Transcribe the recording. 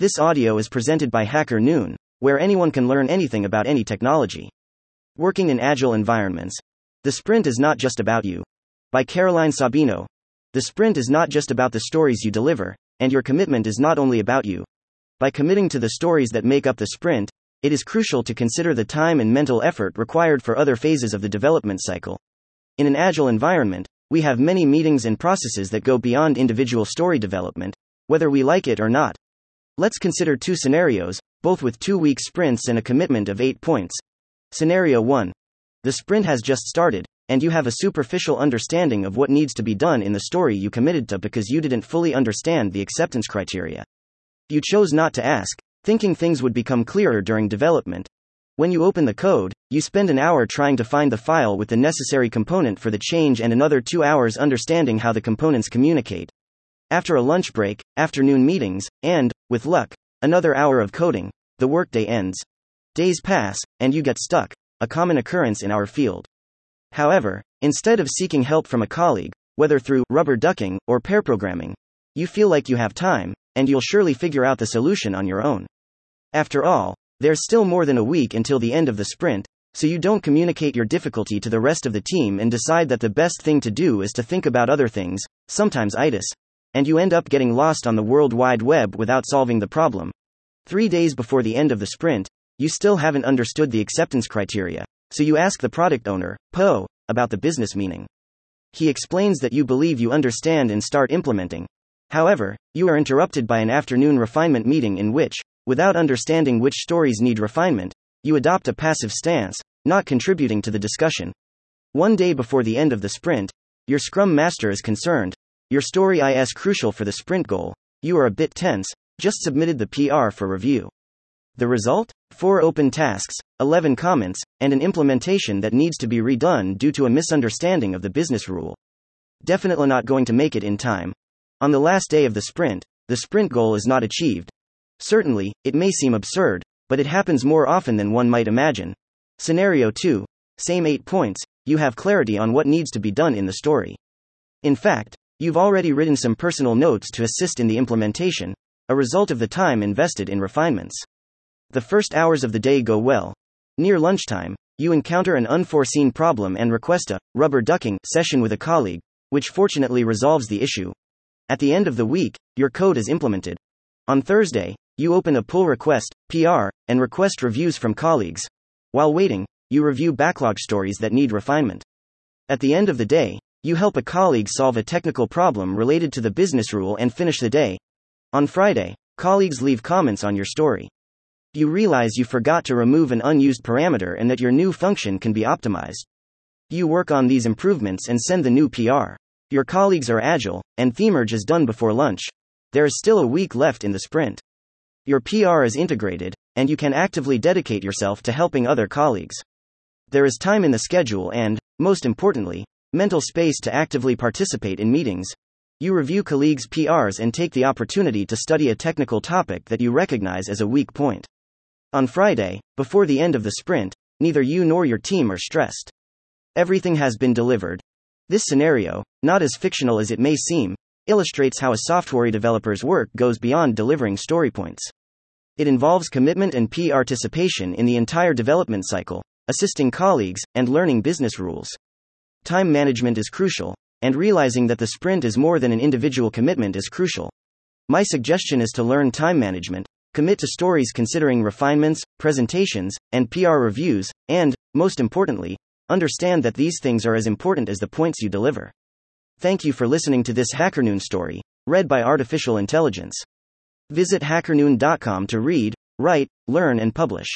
This audio is presented by Hacker Noon, where anyone can learn anything about any technology. Working in agile environments. The sprint is not just about you. By Caroline Sabino. The sprint is not just about the stories you deliver, and your commitment is not only about you. By committing to the stories that make up the sprint, it is crucial to consider the time and mental effort required for other phases of the development cycle. In an agile environment, we have many meetings and processes that go beyond individual story development, whether we like it or not. Let's consider two scenarios, both with two week sprints and a commitment of 8 points. Scenario 1. The sprint has just started, and you have a superficial understanding of what needs to be done in the story you committed to because you didn't fully understand the acceptance criteria. You chose not to ask, thinking things would become clearer during development. When you open the code, you spend an hour trying to find the file with the necessary component for the change and another two hours understanding how the components communicate. After a lunch break, afternoon meetings, and, with luck, another hour of coding, the workday ends. Days pass, and you get stuck, a common occurrence in our field. However, instead of seeking help from a colleague, whether through rubber ducking or pair programming, you feel like you have time, and you'll surely figure out the solution on your own. After all, there's still more than a week until the end of the sprint, so you don't communicate your difficulty to the rest of the team and decide that the best thing to do is to think about other things, sometimes itis, and you end up getting lost on the World Wide Web without solving the problem. Three days before the end of the sprint, you still haven't understood the acceptance criteria, so you ask the product owner, PO, about the business meaning. He explains that you believe you understand and start implementing. However, you are interrupted by an afternoon refinement meeting in which, without understanding which stories need refinement, you adopt a passive stance, not contributing to the discussion. One day before the end of the sprint, your Scrum Master is concerned, your story is crucial for the sprint goal. You are a bit tense, just submitted the PR for review. The result? 4 open tasks, 11 comments, and an implementation that needs to be redone due to a misunderstanding of the business rule. Definitely not going to make it in time. On the last day of the sprint, the sprint goal is not achieved. Certainly, it may seem absurd, but it happens more often than one might imagine. Scenario 2 Same 8 points, you have clarity on what needs to be done in the story. In fact, You've already written some personal notes to assist in the implementation, a result of the time invested in refinements. The first hours of the day go well. Near lunchtime, you encounter an unforeseen problem and request a rubber ducking session with a colleague, which fortunately resolves the issue. At the end of the week, your code is implemented. On Thursday, you open a pull request, PR, and request reviews from colleagues. While waiting, you review backlog stories that need refinement. At the end of the day, you help a colleague solve a technical problem related to the business rule and finish the day. On Friday, colleagues leave comments on your story. You realize you forgot to remove an unused parameter and that your new function can be optimized. You work on these improvements and send the new PR. Your colleagues are agile, and Themerge is done before lunch. There is still a week left in the sprint. Your PR is integrated, and you can actively dedicate yourself to helping other colleagues. There is time in the schedule and, most importantly, Mental space to actively participate in meetings. You review colleagues' PRs and take the opportunity to study a technical topic that you recognize as a weak point. On Friday, before the end of the sprint, neither you nor your team are stressed. Everything has been delivered. This scenario, not as fictional as it may seem, illustrates how a software developer's work goes beyond delivering story points. It involves commitment and participation in the entire development cycle, assisting colleagues, and learning business rules. Time management is crucial, and realizing that the sprint is more than an individual commitment is crucial. My suggestion is to learn time management, commit to stories considering refinements, presentations, and PR reviews, and, most importantly, understand that these things are as important as the points you deliver. Thank you for listening to this HackerNoon story, read by Artificial Intelligence. Visit hackernoon.com to read, write, learn, and publish.